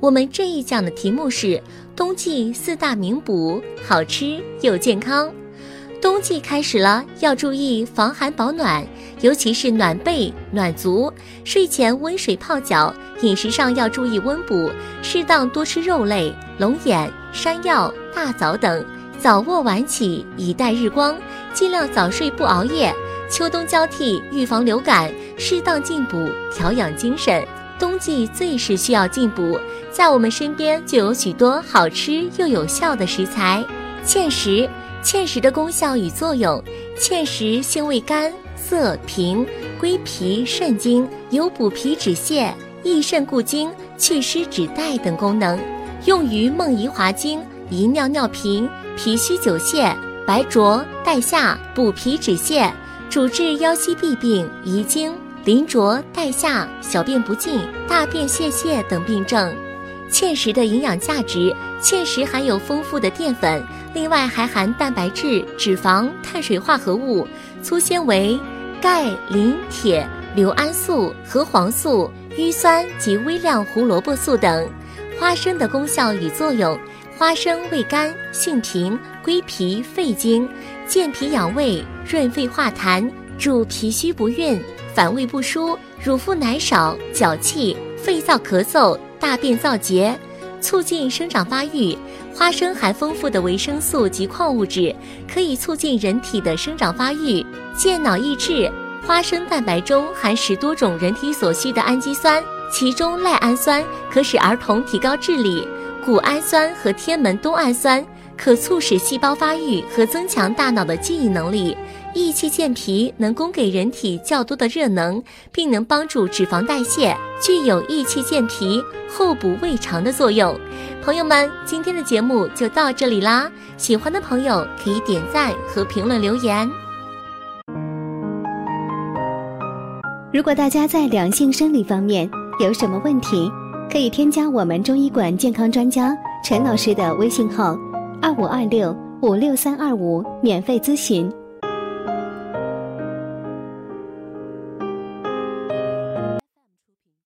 我们这一讲的题目是冬季四大名补，好吃又健康。冬季开始了，要注意防寒保暖，尤其是暖被、暖足。睡前温水泡脚，饮食上要注意温补，适当多吃肉类、龙眼、山药、大枣等。早卧晚起，以待日光，尽量早睡不熬夜。秋冬交替，预防流感，适当进补，调养精神。冬季最是需要进补，在我们身边就有许多好吃又有效的食材。芡实，芡实的功效与作用：芡实性味甘涩平，归脾肾经，有补脾止泻、益肾固精、祛湿止带等功能，用于梦遗滑精、遗尿尿频、脾虚久泻、白浊带下、补脾止泻，主治腰膝痹病、遗精。淋浊、带下、小便不尽、大便泄泻等病症。芡实的营养价值：芡实含有丰富的淀粉，另外还含蛋白质、脂肪、碳水化合物、粗纤维、钙、磷、铁、硫胺素、核黄素、淤酸及微量胡萝卜素等。花生的功效与作用：花生味甘，性平，归脾肺经，健脾养胃，润肺化痰，助脾虚不孕。反胃不舒、乳腹奶少、脚气、肺燥咳嗽、大便燥结，促进生长发育。花生含丰富的维生素及矿物质，可以促进人体的生长发育，健脑益智。花生蛋白中含十多种人体所需的氨基酸，其中赖氨酸可使儿童提高智力，谷氨酸和天门冬氨酸可促使细胞发育和增强大脑的记忆能力。益气健脾能供给人体较多的热能，并能帮助脂肪代谢，具有益气健脾、厚补胃肠的作用。朋友们，今天的节目就到这里啦！喜欢的朋友可以点赞和评论留言。如果大家在两性生理方面有什么问题，可以添加我们中医馆健康专家陈老师的微信号：二五二六五六三二五，免费咨询。